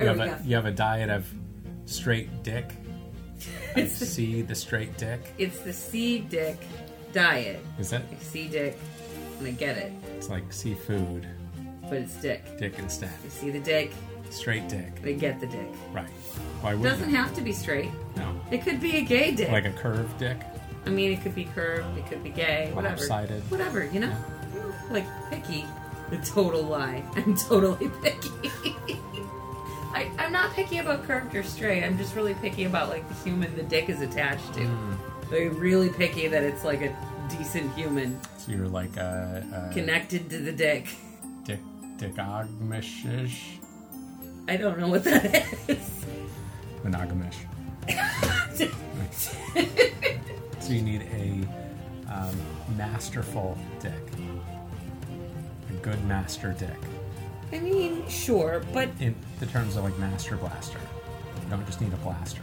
You have, a, you have a diet of straight dick. I see the straight dick. It's the C dick diet. Is that? I see dick, and I get it, It's like seafood, but it's dick. dick instead. I see the dick, Straight dick. They get the dick. Right. Why would Doesn't have to be straight. No. It could be a gay dick. Like a curved dick. I mean, it could be curved, it could be gay, whatever. Lopsided. Whatever, you know? Like, picky. The total lie. I'm totally picky. Picky about curved or straight. I'm just really picky about, like, the human the dick is attached to. Hmm. I'm really picky that it's, like, a decent human So you're like a, a connected to the dick. dick dickogamish I don't know what that is. monogamish. So you need a um, masterful dick. A good master dick. I mean, sure, but In the terms of like master blaster. You don't just need a blaster.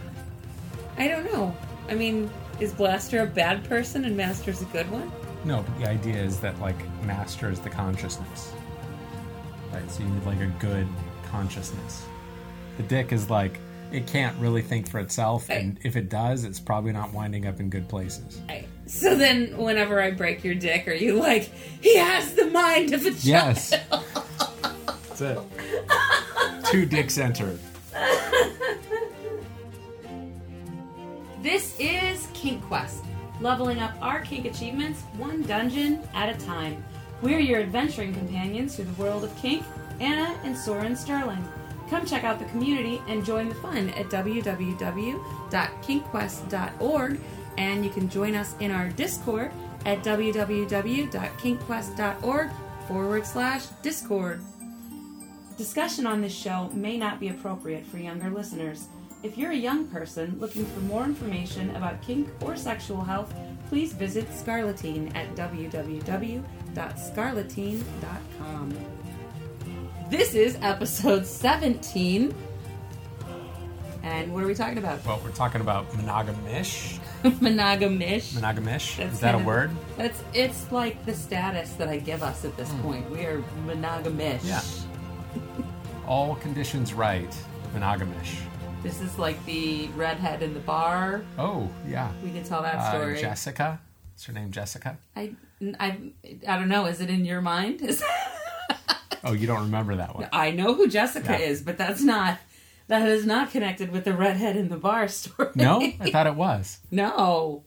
I don't know. I mean, is Blaster a bad person and Master's a good one? No, but the idea is that like master is the consciousness. Right? So you need like a good consciousness. The dick is like it can't really think for itself, and if it does, it's probably not winding up in good places. Right. So then, whenever I break your dick, are you like, he has the mind of a child? Yes. That's it. Two dicks entered. This is Kink Quest, leveling up our kink achievements one dungeon at a time. We're your adventuring companions through the world of kink, Anna and Soren Sterling. Come check out the community and join the fun at www.kinkquest.org, and you can join us in our Discord at www.kinkquest.org forward slash Discord. Discussion on this show may not be appropriate for younger listeners. If you're a young person looking for more information about kink or sexual health, please visit Scarleteen at www.scarleteen.com. This is episode 17. And what are we talking about? Well, we're talking about monogamish. Monogamish. Monogamish. That's is that a of- word? That's it's like the status that I give us at this hmm. point. We are monogamish. Yeah. All conditions right. Monogamish. This is like the redhead in the bar. Oh, yeah. We can tell that Uh, story. Jessica. Is her name Jessica? I, I, I don't know. Is it in your mind? Is- Oh, you don't remember that one. I know who Jessica Yeah. is, but that's not. That is not connected with the redhead in the bar story. No? I thought it was. no.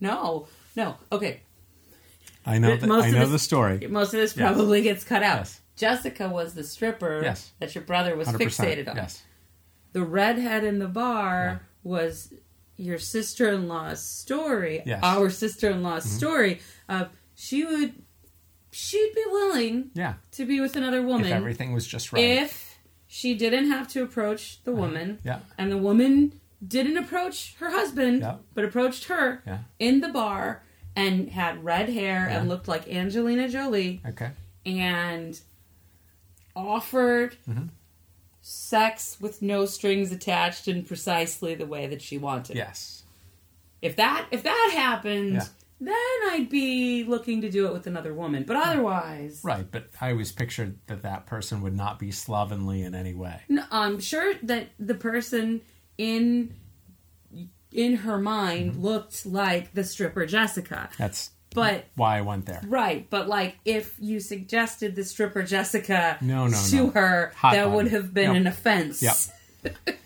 No. No. Okay. I know the, I know the story. Most of this Yes. probably gets cut out. Yes. Jessica was the stripper Yes. that your brother was 100%. fixated on. Yes. The redhead in the bar was your sister-in-law's story. Yes. Mm-hmm. Our sister-in-law's story. Uh, she would, she'd be willing Yeah. to be with another woman If everything was just right. if she didn't have to approach the woman, yeah. and the woman didn't approach her husband, Yeah. but approached her Yeah. in the bar and had red hair and looked like Angelina Jolie Okay. and offered Mm-hmm. sex with no strings attached in precisely the way that she wanted. Yes. If that if that happened, Yeah. then I'd be looking to do it with another woman. But otherwise, Right, but I always pictured that that person would not be slovenly in any way. No, I'm sure that the person in in her mind Mm-hmm. looked like the stripper Jessica. That's But why I went there. right, but like if you suggested the stripper Jessica No, no, to no. her, Hot that button. would have been Yep. an offense. Yep.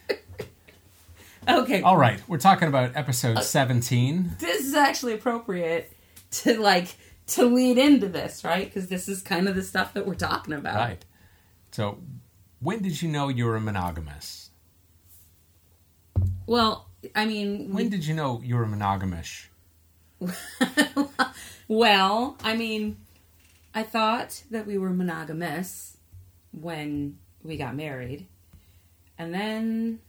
okay. All right, we're talking about episode uh, 17. This is actually appropriate to like to lead into this, right? Because this is kind of the stuff that we're talking about. Right. So, when did you know you were a monogamous? Well, I mean, When did you know you were monogamish? Well, I mean, I thought that we were monogamous when we got married. And then,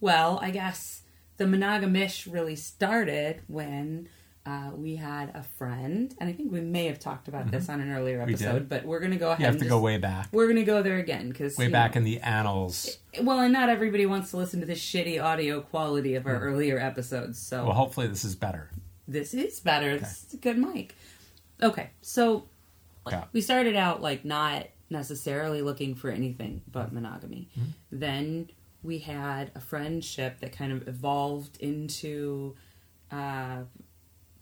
well, I guess the monogamish really started when uh, we had a friend. And I think we may have talked about this on an earlier Mm-hmm. We episode, but we're going to go ahead You have and to just, go way back. We're going to go there again because Way back in the annals. well, and not everybody wants to listen to the shitty audio quality of our earlier episodes. So. Well, hopefully, this is better. This is better. This is a good mic. Okay, so Yeah. we started out like not necessarily looking for anything but monogamy. Then we had a friendship that kind of evolved into uh,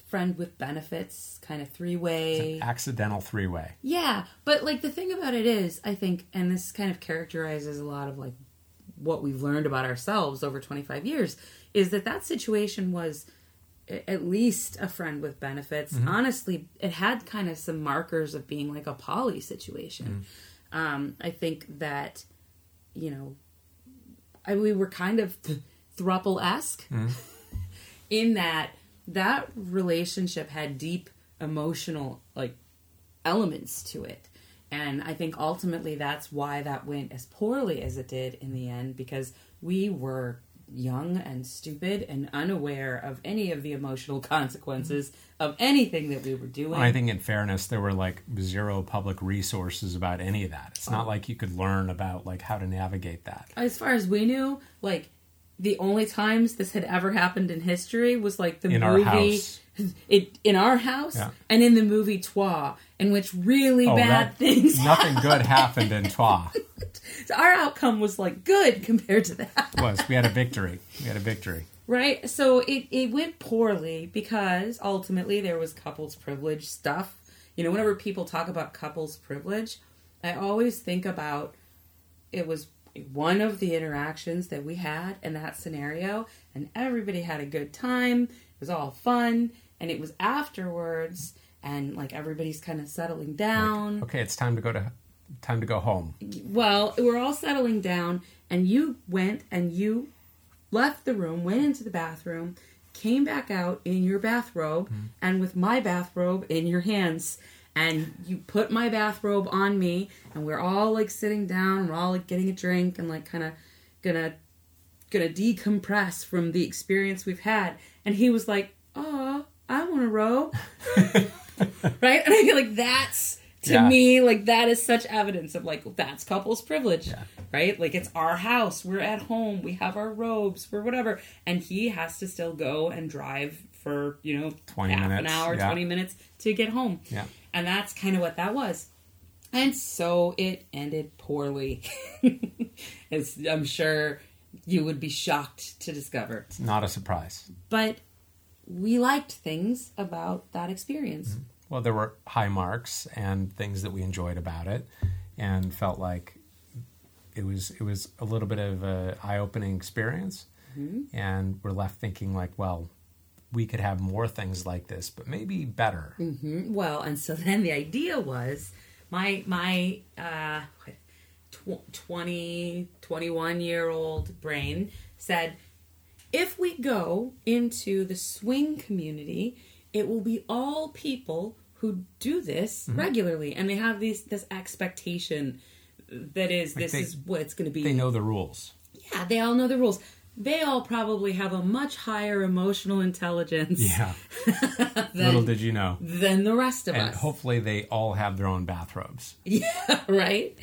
friend with benefits, kind of three way. Accidental three way. Yeah, but like the thing about it is, I think, and this kind of characterizes a lot of like what we've learned about ourselves over 25 years, is that that situation was at least a friend with benefits. Mm-hmm. Honestly, it had kind of some markers of being like a poly situation. Mm. Um, I think that, you know, I, we were kind of thruple esque mm. in that that relationship had deep emotional like elements to it. And I think ultimately that's why that went as poorly as it did in the end because we were young and stupid and unaware of any of the emotional consequences of anything that we were doing. I think, in fairness, there were like zero public resources about any of that. It's Oh. not like you could learn about like how to navigate that. as far as we knew, like the only times this had ever happened in history was like the In movie. It, in our house Yeah. and in the movie Trois, in which really Oh, bad that- things. Nothing good happened in Trois. so Our outcome was like good compared to that. It Was we had a victory. We had a victory. Right? So it, it went poorly because ultimately there was couples privilege stuff. You know, whenever people talk about couples privilege, I always think about it was one of the interactions that we had in that scenario, and everybody had a good time. It was all fun, and it was afterwards, and like everybody's kind of settling down Okay, it's time to go to time to go home. well, we're all settling down, and you went and you left the room, went into the bathroom, came back out in your bathrobe, mm-hmm. and with my bathrobe in your hands. And you put my bathrobe on me, and we're all like sitting down, we're all like getting a drink, and like kind of gonna gonna decompress from the experience we've had. And he was like, "Oh, I want a robe," right? And I feel like that's to Yeah. me like that is such evidence of like that's couples privilege right like it's our house we're at home we have our robes for whatever and he has to still go and drive for you know 20 half an hour yeah. 20 minutes to get home Yeah. And that's kind of what that was. And so it ended poorly. As i'm sure you would be shocked to discover. It's not a surprise. but we liked things about that experience. Mm-hmm. Well, there were high marks and things that we enjoyed about it, and felt like it was it was a little bit of a eye opening experience, mm-hmm. and we're left thinking like, well, we could have more things like this, but maybe better. Mm-hmm. Well, and so then the idea was my my uh, tw- 20, 21 year old brain said, if we go into the swing community, it will be all people who do this regularly, and they have these this expectation that is this they- is what it's going to be. They know the rules. Yeah, they all know the rules. They all probably have a much higher emotional intelligence Yeah. than, Little did you know. than the rest of And us. hopefully they all have their own bathrobes. Yeah, right.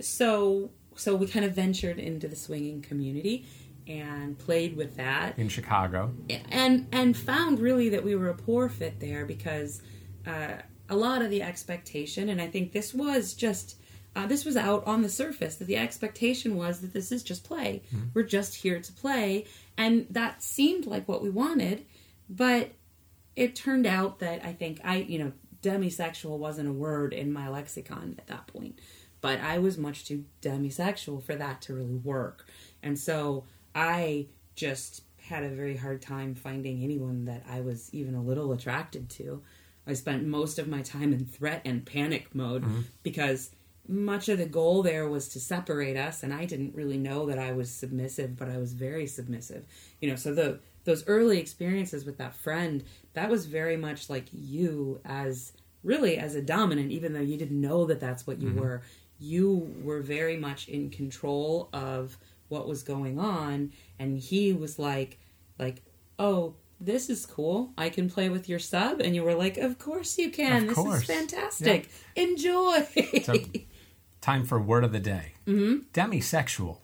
So so we kind of ventured into the swinging community and played with that in Chicago. and and found really that we were a poor fit there because uh, a lot of the expectation and I think this was just uh, this was out on the surface that the expectation was that this is just play. We're just here to play. And that seemed like what we wanted but it turned out that I think I you know demisexual wasn't a word in my lexicon at that point. But I was much too demisexual for that to really work. And so I just had a very hard time finding anyone that I was even a little attracted to. I spent most of my time in threat and panic mode because much of the goal there was to separate us and I didn't really know that I was submissive, but I was very submissive. You know, so the those early experiences with that friend, that was very much like you as really as a dominant even though you didn't know that that's what you mm-hmm. were. You were very much in control of what was going on and he was like like oh this is cool. I can play with your sub. And you were like of course you can. Of this course. is fantastic enjoy. So, time for word of the day. Mm-hmm. Demisexual.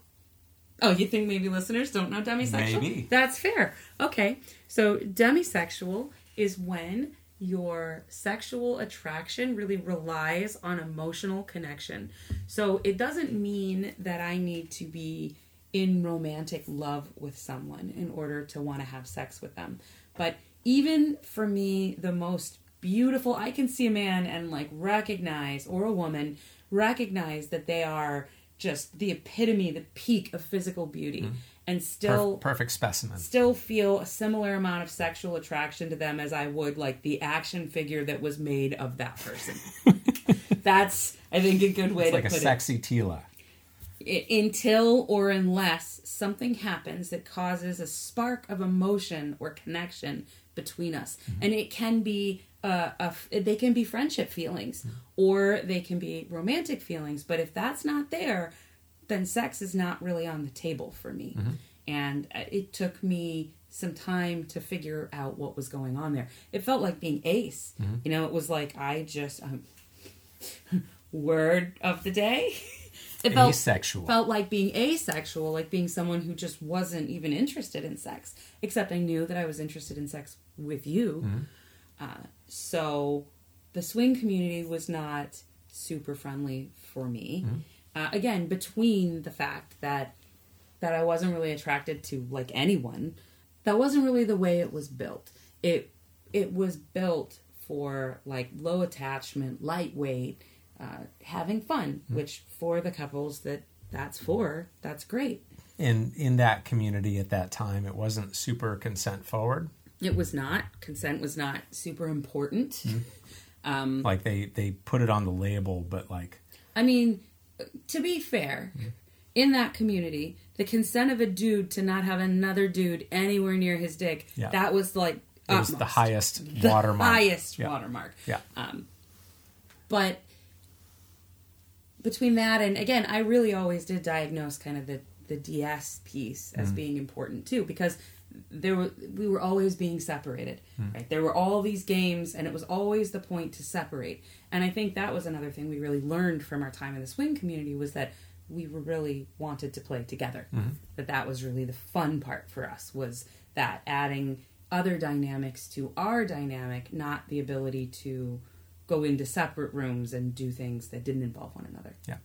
oh you think maybe listeners don't know demisexual Maybe. that's fair okay so demisexual is when your sexual attraction really relies on emotional connection. So it doesn't mean that I need to be in romantic love with someone in order to want to have sex with them. But even for me, the most beautiful, I can see a man and like recognize, or a woman, recognize that they are just the epitome, the peak of physical beauty. Mm-hmm. And still Perf- perfect specimen. still feel a similar amount of sexual attraction to them as I would like the action figure that was made of that person. That's I think a good way It's to like a sexy Tila. it. Until or unless something happens that causes a spark of emotion or connection between us, and it can be uh, a f- they can be friendship feelings or they can be romantic feelings. But if that's not there, then sex is not really on the table for me. And uh, it took me some time to figure out what was going on there. It felt like being ace. You know, it was like I just um, word of the day. It felt Asexual. felt like being asexual, like being someone who just wasn't even interested in sex. Except I knew that I was interested in sex with you. Uh, so the swing community was not super friendly for me. Uh, again, between the fact that that I wasn't really attracted to like anyone, that wasn't really the way it was built. It it was built for like low attachment, lightweight, uh, having fun, which for the couples that that's for, that's great. in in that community at that time, it wasn't super consent forward. It was not consent was not super important. Hmm. Um, Like they they put it on the label, but like I mean, to be fair, in that community, the consent of a dude to not have another dude anywhere near his dick, Yeah. that was like it was the highest the watermark. highest Yeah. watermark. Yeah. Um, but between that and again, I really always did diagnose kind of the the DS piece as hmm. being important too because there were we were always being separated. Hmm. Right? There were all these games and it was always the point to separate. And I think that was another thing we really learned from our time in the swing community was that we were really wanted to play together. Hmm. That that was really the fun part for us was that adding other dynamics to our dynamic, not the ability to go into separate rooms and do things that didn't involve one another. Yeah.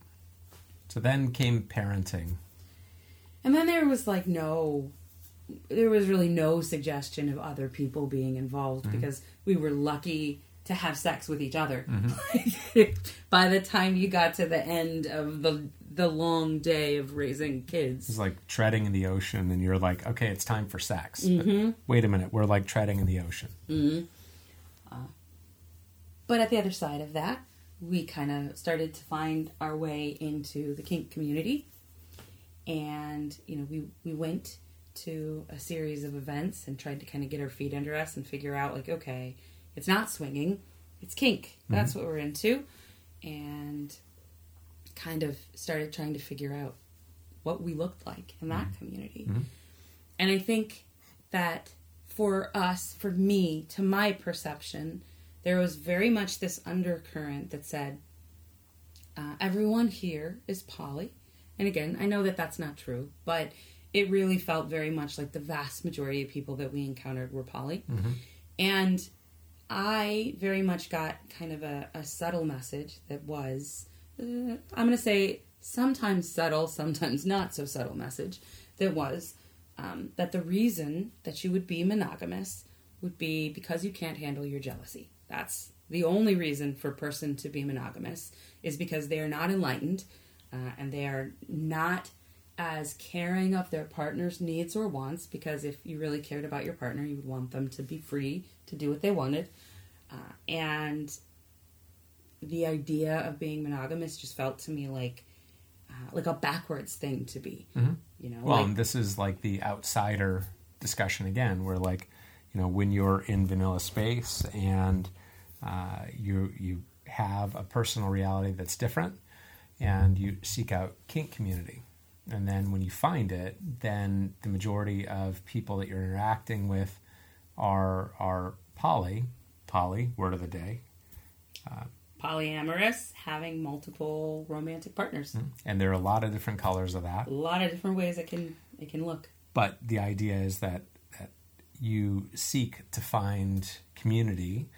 So then came parenting. And then there was like no, there was really no suggestion of other people being involved mm-hmm. because we were lucky to have sex with each other. Mm-hmm. By the time you got to the end of the the long day of raising kids, It's like treading in the ocean, and you're like, okay, it's time for sex. Mm-hmm. wait a minute, we're like treading in the ocean. Mm-hmm. Uh, but at the other side of that, we kind of started to find our way into the kink community, and you know we we went to a series of events and tried to kind of get our feet under us and figure out like okay it's not swinging it's kink. Mm-hmm. That's what we're into. And kind of started trying to figure out what we looked like in that mm-hmm. community. Mm-hmm. And i think that for us for me to my perception there was very much this undercurrent that said uh, everyone here is poly and again i know that that's not true but it really felt very much like the vast majority of people that we encountered were poly. And i very much got kind of a, a subtle message that was uh, i'm going to say sometimes subtle sometimes not so subtle message that was um, that the reason that you would be monogamous would be because you can't handle your jealousy. That's the only reason for a person to be monogamous is because they are not enlightened uh, and they are not as caring of their partner's needs or wants because if you really cared about your partner you would want them to be free to do what they wanted. Uh, and the idea of being monogamous just felt to me like uh, like a backwards thing to be you know Well, like, and this is like the outsider discussion again, where like, you know, when you're in vanilla space and uh, you you have a personal reality that's different, and you seek out kink community, and then when you find it, then the majority of people that you're interacting with are are poly, poly word of the day, uh, polyamorous having multiple romantic partners. Hmm. And there are a lot of different colors of that. a lot of different ways it can it can look. But the idea is that, that you seek to find community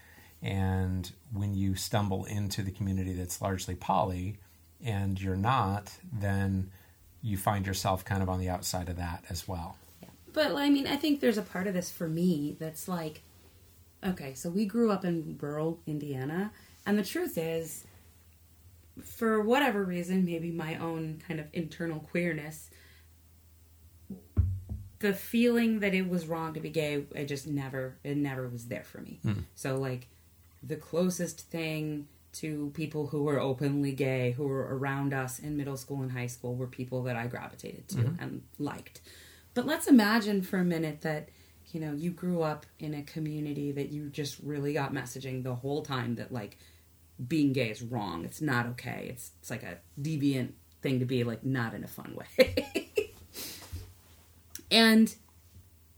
And when you stumble into the community that's largely poly and you're not, then you find yourself kind of on the outside of that as well. Yeah. But I mean, I think there's a part of this for me that's like, okay, so we grew up in rural Indiana, and the truth is, for whatever reason, maybe my own kind of internal queerness, the feeling that it was wrong to be gay, it just never, it never was there for me. Hmm. So like, the closest thing to people who were openly gay, who were around us in middle school and high school, were people that I gravitated to mm-hmm. and liked. But let's imagine for a minute that you know you grew up in a community that you just really got messaging the whole time that like being gay is wrong. It's not okay. It's it's like a deviant thing to be like not in a fun way. and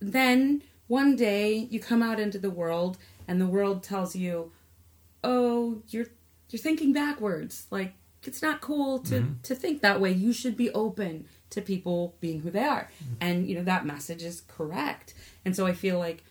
then one day you come out into the world and the world tells you, "Oh, you're you're thinking backwards. Like it's not cool to mm-hmm. to think that way. You should be open to people being who they are." Mm-hmm. And you know that message is correct. And so I feel like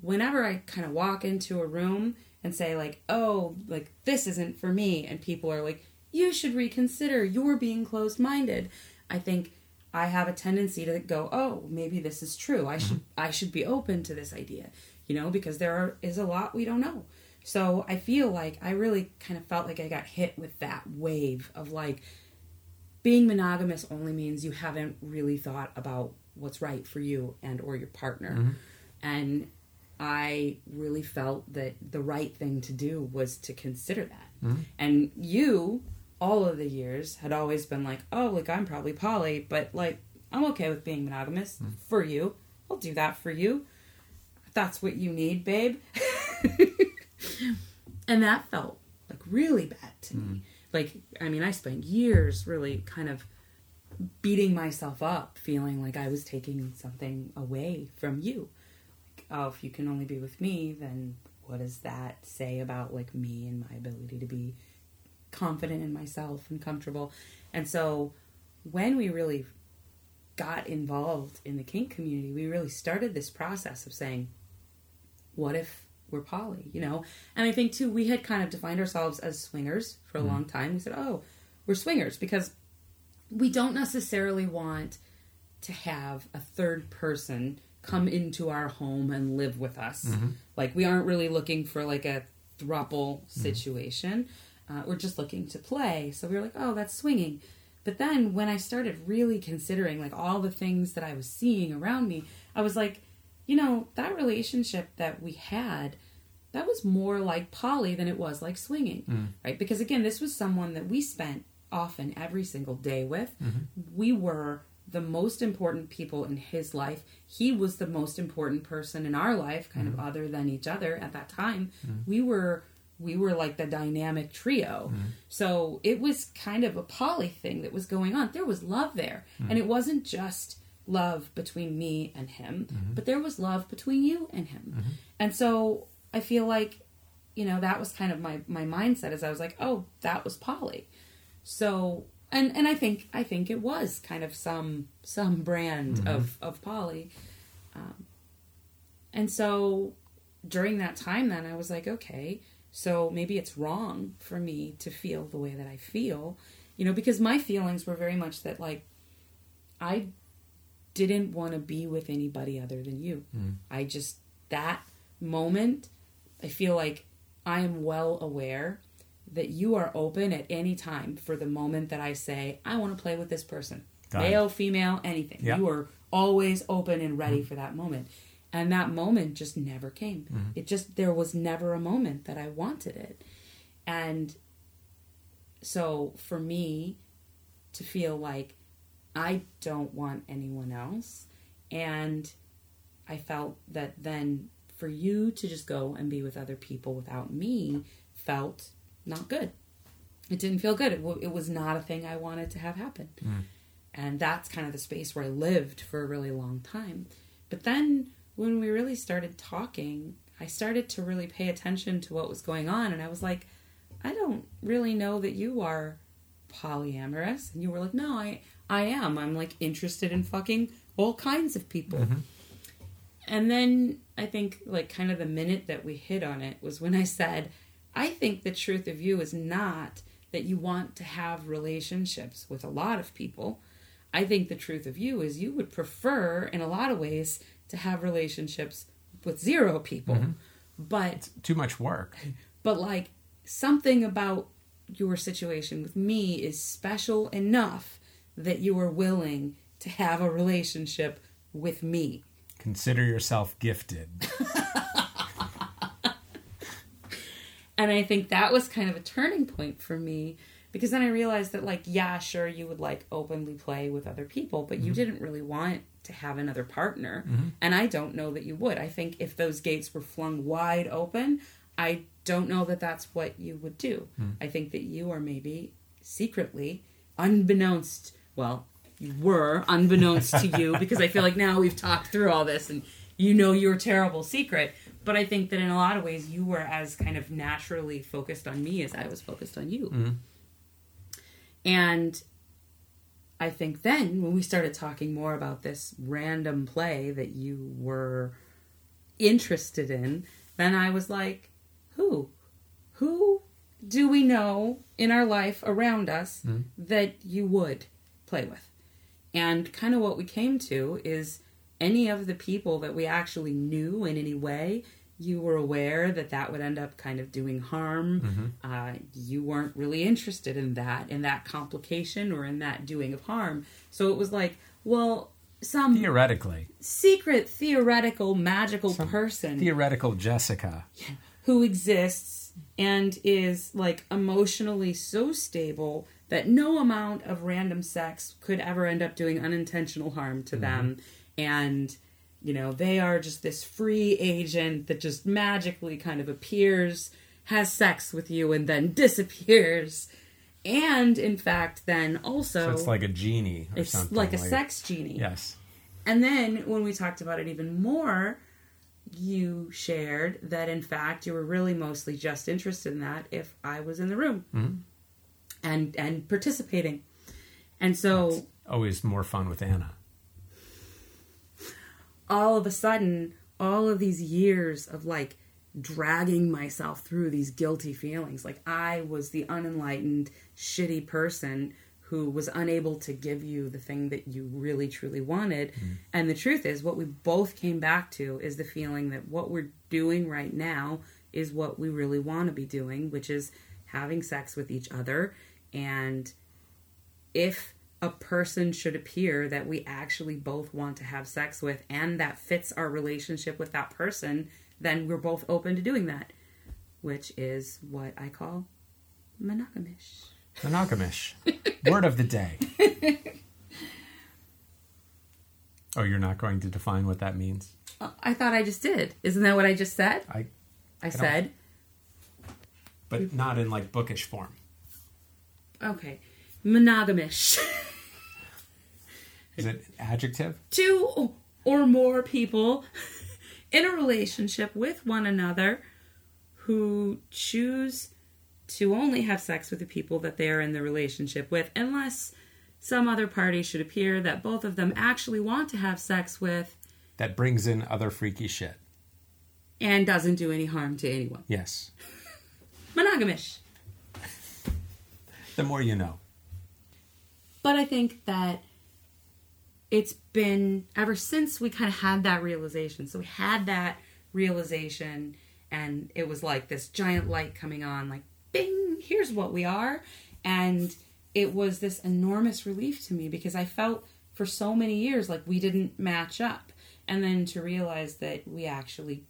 whenever I kind of walk into a room and say like, "Oh, like this isn't for me," and people are like, "You should reconsider. You're being closed-minded." I think I have a tendency to go, "Oh, maybe this is true. I mm-hmm. should I should be open to this idea." You know, because there are, is a lot we don't know. So I feel like I really kind of felt like I got hit with that wave of like being monogamous only means you haven't really thought about what's right for you and or your partner. Mm-hmm. And I really felt that the right thing to do was to consider that. Mm-hmm. And you all of the years had always been like, "Oh, like I'm probably poly, but like I'm okay with being monogamous mm-hmm. for you. I'll do that for you. If that's what you need, babe." and that felt like really bad to me. Mm. Like, I mean, I spent years really kind of beating myself up, feeling like I was taking something away from you. Like, oh, if you can only be with me, then what does that say about like me and my ability to be confident in myself and comfortable? And so when we really got involved in the kink community, we really started this process of saying, what if we're poly, you know? And I think too, we had kind of defined ourselves as swingers for a hmm. long time. We said, oh, we're swingers because we don't necessarily want to have a third person come into our home and live with us. Mm-hmm. Like we aren't really looking for like a thruple mm-hmm. situation. Uh, we're just looking to play. So we were like, oh, that's swinging. But then when I started really considering like all the things that I was seeing around me, I was like, you know, that relationship that we had, that was more like poly than it was like swinging, mm. right? Because again, this was someone that we spent often every single day with. Mm-hmm. We were the most important people in his life. He was the most important person in our life, kind of mm-hmm. other than each other at that time. Mm-hmm. We were we were like the dynamic trio. So it was kind of a poly thing that was going on. There was love there. And it wasn't just love between me and him, mm-hmm. but there was love between you and him. Mm-hmm. And so I feel like, you know, that was kind of my, my mindset as I was like, oh, that was poly. So and and I think I think it was kind of some some brand mm-hmm. of of poly. Um, and so during that time then I was like, okay, so maybe it's wrong for me to feel the way that I feel, you know, because my feelings were very much that like I didn't want to be with anybody other than you. Hmm. I just that moment I feel like I am well aware that you are open at any time for the moment that I say I want to play with this person. Got it. Male, female, anything. Yeah. You are always open and ready hmm. for that moment. And that moment just never came. Hmm. It just there was never a moment that I wanted it. And so for me to feel like I don't want anyone else and I felt that then for you to just go and be with other people without me felt not good. It didn't feel good. It, w- it was not a thing I wanted to have happen. Mm. And that's kind of the space where I lived for a really long time. But then when we really started talking, I started to really pay attention to what was going on. And I was like, I don't really know that you are polyamorous. And you were like, no, I, I am. I'm like interested in fucking all kinds of people. Mm-hmm. And then I think, like, kind of the minute that we hit on it was when I said, I think the truth of you is not that you want to have relationships with a lot of people. I think the truth of you is you would prefer, in a lot of ways, to have relationships with zero people. Mm-hmm. But Too much work. but like something about your situation with me is special enough that you are willing to have a relationship with me. Consider yourself gifted. And I think that was kind of a turning point for me because then I realized that, like, yeah, sure, you would like openly play with other people, but you mm-hmm. didn't really want to have another partner. Mm-hmm. And I don't know that you would. I think if those gates were flung wide open, I don't know that that's what you would do. Mm. I think that you are maybe secretly, unbeknownst, well, you were unbeknownst to you because I feel like now we've talked through all this and you know your terrible secret. But I think that in a lot of ways you were as kind of naturally focused on me as I was focused on you. Mm-hmm. And I think then when we started talking more about this random play that you were interested in, then I was like, who? Who do we know in our life around us mm-hmm. that you would play with? And kind of what we came to is any of the people that we actually knew in any way, you were aware that that would end up kind of doing harm. Uh, you weren't really interested in that, in that complication or in that doing of harm. So it was like, well, some Theoretically. secret, theoretical, magical person Theoretical Jessica. who exists and is like emotionally so stable that no amount of random sex could ever end up doing unintentional harm to mm-hmm. them. And you know they are just this free agent that just magically kind of appears has sex with you and then disappears. And in fact then also So it's like a genie or it's something. like a sex genie. Yes. and then when we talked about it even more, you shared that in fact you were really mostly just interested in that if I was in the room mm-hmm. And and participating. And so Always more fun with Anna. all of a sudden, all of these years of like dragging myself through these guilty feelings, like I was the unenlightened, shitty person who was unable to give you the thing that you really truly wanted. Mm-hmm. And the truth is, what we both came back to is the feeling that what we're doing right now is what we really want to be doing, which is having sex with each other. And if a person should appear that we actually both want to have sex with and that fits our relationship with that person, then we're both open to doing that, which is what I call monogamish. Monogamish. Word of the day. Oh, you're not going to define what that means? Uh, I thought I just did. Isn't that what I just said? I I don't- said, but not in like bookish form. Okay, monogamish. Is it adjective? two or more people in a relationship with one another who choose to only have sex with the people that they are in the relationship with, unless some other party should appear that both of them actually want to have sex with That brings in other freaky shit. and doesn't do any harm to anyone. Yes. Monogamish. The more you know. But I think that it's been ever since we kind of had that realization. So we had that realization, and it was like this giant light coming on, like, bing, here's what we are. And it was this enormous relief to me because I felt for so many years like we didn't match up. And then to realize that we actually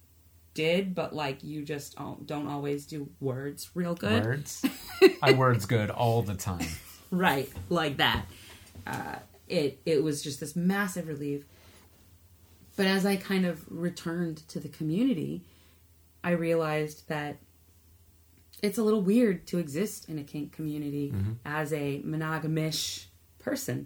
did, but like you just don't always do words real good. Words. I words good all the time. right like that uh, it it was just this massive relief but as i kind of returned to the community i realized that it's a little weird to exist in a kink community as a monogamish person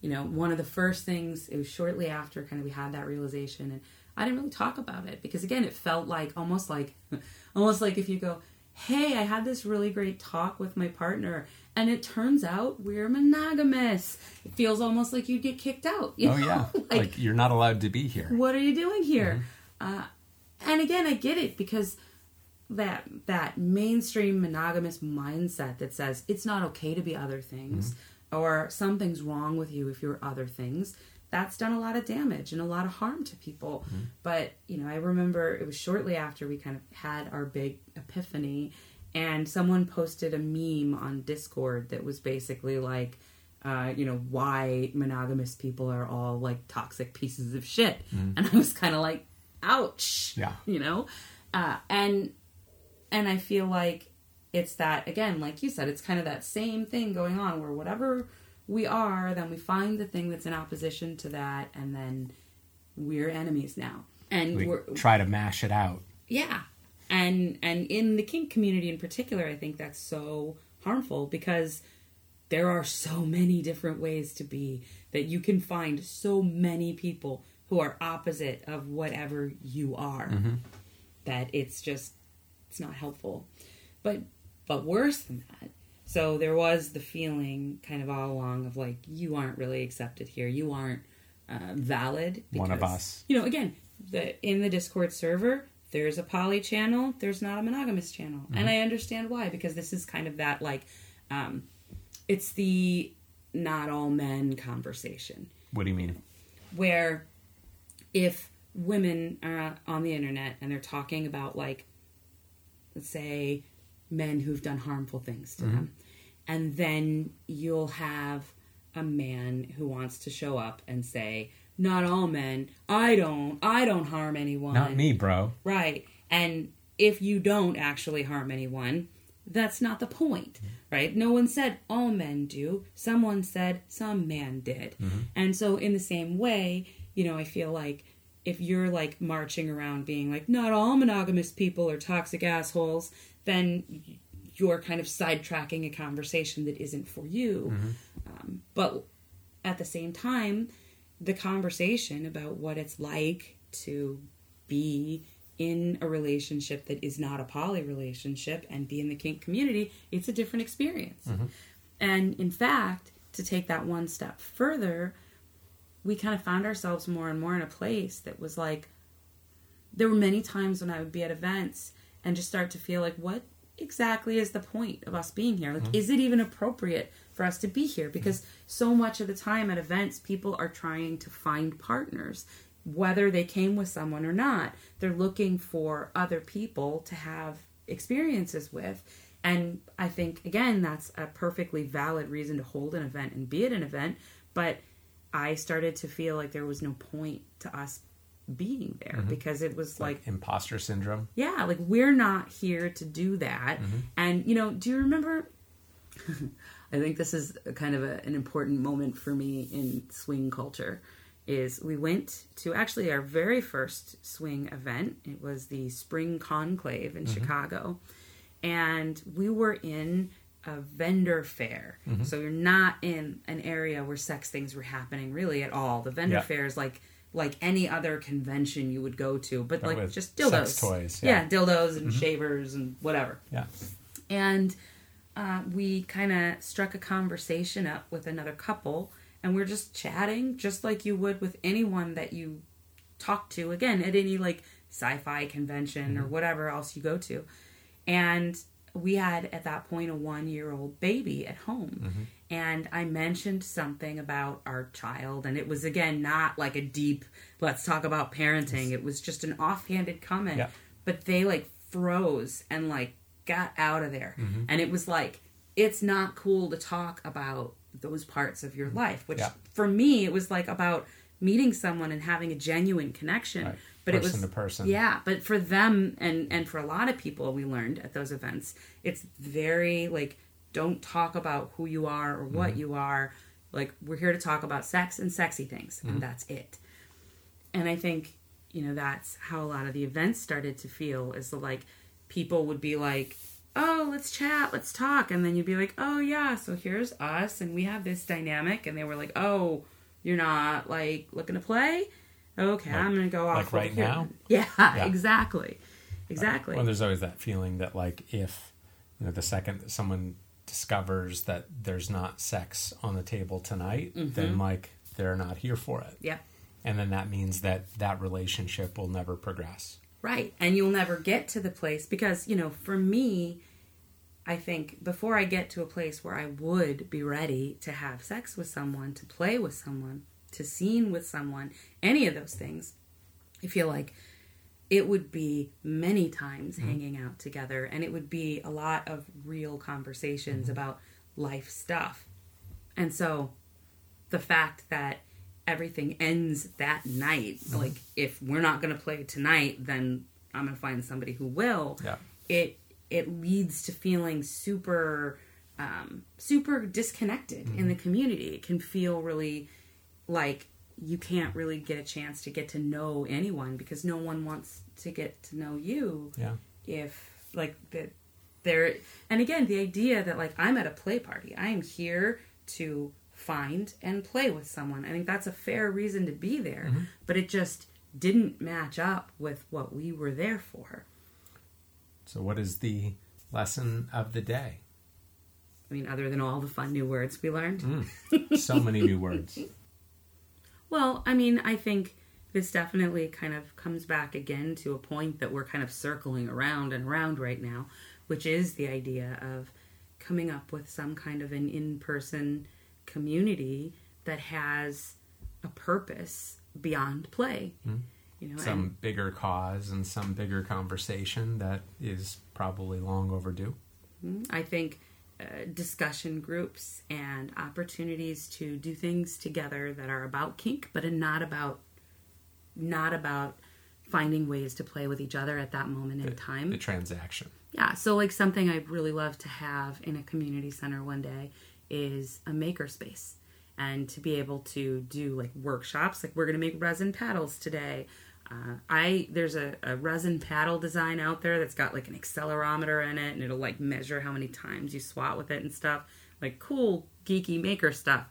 you know one of the first things it was shortly after kind of we had that realization and i didn't really talk about it because again it felt like almost like almost like if you go hey i had this really great talk with my partner and it turns out we're monogamous. It feels almost like you'd get kicked out. you Oh know? yeah, like, like, you're not allowed to be here. what are you doing here? Uh, and again, I get it because that that mainstream monogamous mindset that says it's not okay to be other things or something's wrong with you if you're other things that's done a lot of damage and a lot of harm to people. But you know i remember it was shortly after we kind of had our big epiphany and someone posted a meme on discord that was basically like uh, you know why monogamous people are all like toxic pieces of shit. And i was kind of like ouch. Yeah. you know? Uh, and and i feel like it's that again like you said it's kind of that same thing going on where whatever we are then we find the thing that's in opposition to that and then we're enemies now. And We we're try to mash it out. yeah. And and in the kink community in particular i think that's so harmful because there are so many different ways to be that you can find so many people who are opposite of whatever you are mm-hmm. that it's just it's not helpful. But but worse than that so there was the feeling kind of all along of like you aren't really accepted here you aren't uh, valid One of because- us. you know again the in the discord server there's a poly channel there's not a monogamous channel and i understand why because this is kind of that like um it's the not all men conversation What do you mean? where if women are on the internet and they're talking about like let's say men who've done harmful things to mm-hmm. them and then you'll have a man who wants to show up and say not all men i don't i don't harm anyone Not me, bro. Right. And if you don't actually harm anyone, that's not the point, mm-hmm. right? No one said all men do. Someone said some man did. Mm-hmm. And so, in the same way, you know, I feel like if you're like marching around being like, not all monogamous people are toxic assholes, then you're kind of sidetracking a conversation that isn't for you. Um, but at the same time, the conversation about what it's like to be in a relationship that is not a poly relationship and be in the kink community, it's a different experience. And in fact, to take that one step further, we kind of found ourselves more and more in a place that was like, there were many times when I would be at events and just start to feel like, what exactly is the point of us being here? Like, mm-hmm. is it even appropriate for us to be here? Because so much of the time at events, people are trying to find partners, whether they came with someone or not. They're looking for other people to have experiences with. And I think, again, that's a perfectly valid reason to hold an event and be at an event. But I started to feel like there was no point to us being there mm-hmm. because it was like Imposter syndrome. yeah, like we're not here to do that. Mm-hmm. And you know, do you remember? I think this is a kind of a, an important moment for me in swing culture. Is we went to actually our very first swing event. It was the Spring Conclave in mm-hmm. Chicago, and we were in a vendor fair. So you're not in an area where sex things were happening really at all. The vendor Yeah. fair is like like any other convention you would go to, but, But like just dildos, toys, yeah, yeah. Mm-hmm. dildos and shavers and whatever. Yeah. And uh, we kind of struck a conversation up with another couple, and we're just chatting, just like you would with anyone that you talk to. Again, at any like sci-fi convention Mm-hmm. or whatever else you go to, and we had at that point a one-year-old baby at home. Mm-hmm. And I mentioned something about our child, and it was again not like a deep, let's talk about parenting. It was just an offhanded comment Yeah. but they like froze and like got out of there Mm-hmm. and it was like it's not cool to talk about those parts of your life which Yeah. for me it was like about meeting someone and having a genuine connection Right. but it was to person. yeah but for them and and for a lot of people we learned at those events it's very like don't talk about who you are or what Mm-hmm. you are like we're here to talk about sex and sexy things Mm-hmm. and that's it and I think you know that's how a lot of the events started to feel is the like people would be like oh let's chat let's talk and then you'd be like oh yeah so here's us and we have this dynamic and they were like oh you're not like looking to play okay Like- i'm gonna go off like right here." now? yeah, exactly exactly Well, there's always that feeling that like if you know the second that someone discovers that there's not sex on the table tonight, then mm-hmm. like they're not here for it. Yeah. And then that means that that relationship will never progress. Right. And you'll never get to the place because, you know, for me, I think before I get to a place where I would be ready to have sex with someone, to play with someone, to scene with someone, any of those things, I feel like it would be many times mm-hmm. hanging out together and it would be a lot of real conversations mm-hmm. about life stuff. And so the fact that everything ends that night, mm-hmm. like if we're not going to play tonight, then I'm going to find somebody who will. Yeah. It it leads to feeling super um, super disconnected in the community. It can feel really like you can't really get a chance to get to know anyone because no one wants to get to know you Yeah. if like that there and again the idea that like i'm at a play party i am here to find and play with someone i think that's a fair reason to be there mm-hmm. but it just didn't match up with what we were there for So, what is the lesson of the day? i mean other than all the fun new words we learned mm. So many new words. Well, I mean, I think this definitely kind of comes back again to a point that we're kind of circling around and around right now, which is the idea of coming up with some kind of an in person community that has a purpose beyond play. Hmm. You know, Some bigger cause and some bigger conversation that is probably long overdue. Hmm. I think Uh, discussion groups and opportunities to do things together that are about kink, but not about not about finding ways to play with each other at that moment in time. The transaction. Yeah, so like something I'd really love to have in a community center one day is a maker space and to be able to do like workshops like we're going to make resin paddles today. Uh, I there's a, a resin paddle design out there that's got like an accelerometer in it and it'll like measure how many times you swat with it and stuff like cool geeky maker stuff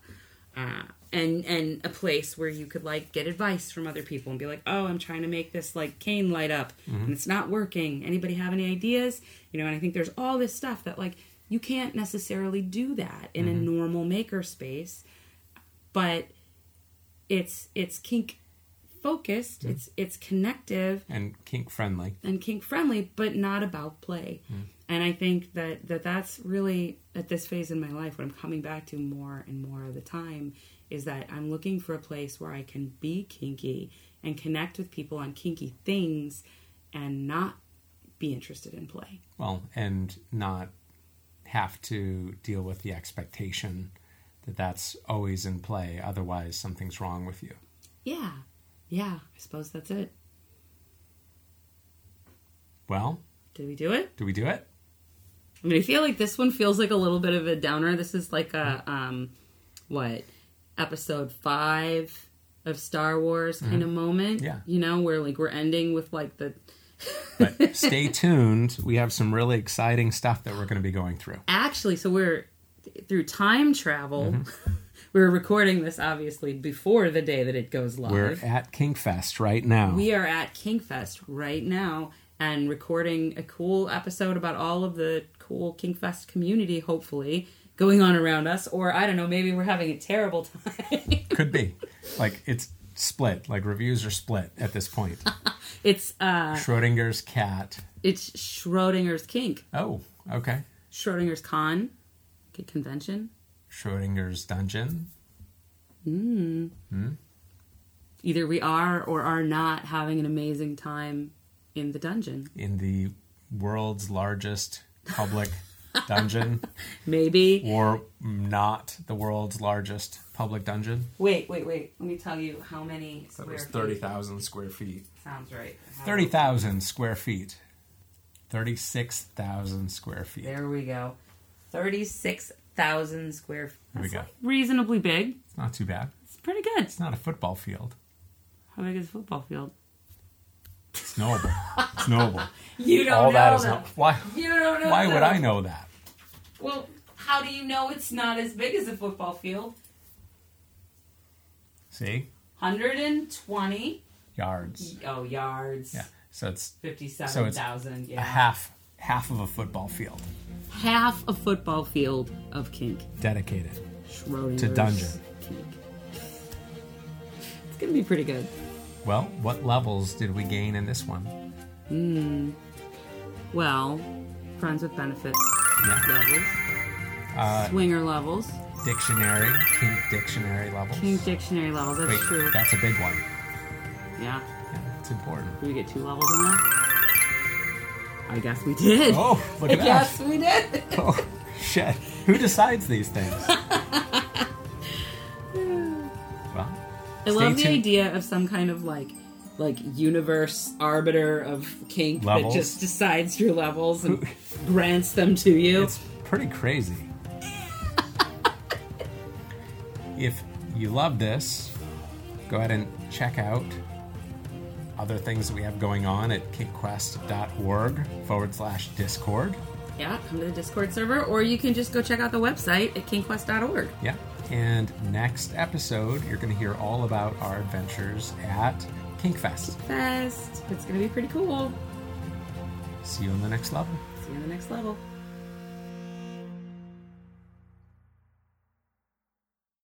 uh, and and a place where you could like get advice from other people and be like, oh, I'm trying to make this like cane light up and it's not working. Anybody have any ideas? You know, and I think there's all this stuff that like you can't necessarily do that in a normal maker space, but it's it's kink focused, it's it's connective, And kink friendly. and kink friendly but not about play hmm. and i think that, that that's really at this phase in my life what i'm coming back to more and more of the time is that i'm looking for a place where i can be kinky and connect with people on kinky things and not be interested in play Well, and not have to deal with the expectation that that's always in play. Otherwise, something's wrong with you. yeah yeah i suppose that's it Well, did we do it Did we do it? I mean, I feel like this one feels like a little bit of a downer. This is like a um, what episode five of Star Wars kind of moment. Yeah. you know, where like we're ending with like the But stay tuned. We have some really exciting stuff that we're going to be going through. actually. So we're through time travel. we're recording this obviously before the day that it goes live. We're at Kinkfest right now. We are at Kinkfest right now and recording a cool episode about all of the cool Kinkfest community, hopefully, going on around us. Or I don't know, maybe we're having a terrible time. Could be. Like it's split. Like reviews are split at this point. it's uh Schrodinger's cat. it's Schrodinger's kink. Oh, okay. Schrodinger's con convention. Schrodinger's dungeon. Hmm. Hmm? Either we are or are not having an amazing time in the dungeon. in the world's largest public dungeon, Maybe. or not the world's largest public dungeon. Wait, wait, wait. Let me tell you how many That square was thirty thousand square feet. Sounds right. Thirty thousand square feet. Thirty-six thousand square feet. There we go. 36,000 square feet. There we go. like reasonably big. It's not too bad. It's pretty good. It's not a football field. How big is a football field? It's knowable. It's knowable. You don't All know that is that. not. Why? You don't know Why would that. I know that? Well, how do you know it's not as big as a football field? See, 120 yards. oh yards. Yeah. So it's 57,000. a yeah. half half of a football field Half a football field of kink. dedicated. Schrodinger's To dungeon. Kink. It's gonna be pretty good. Well, what levels did we gain in this one? Hmm. Well, friends with benefits Yeah. levels, Uh, swinger levels, dictionary, kink dictionary levels. kink dictionary levels. That's Wait, true. that's a big one. Yeah. Yeah, it's important. Did we get two levels in there? I guess we did. Oh, look I at that. guess we did. Oh, shit. Who decides these things? well, I love the idea of some kind of like like universe arbiter of kink Levels. that just decides your levels and grants them to you. It's pretty crazy. if you love this, go ahead and check out other things that we have going on at kinkquest.org forward slash discord. yeah, come to the Discord server, or you can just go check out the website at kinkquest.org. Yeah. And next episode, you're going to hear all about our adventures at Kinkfest. Fest. It's gonna be pretty cool. See you on the next level. See you on the next level.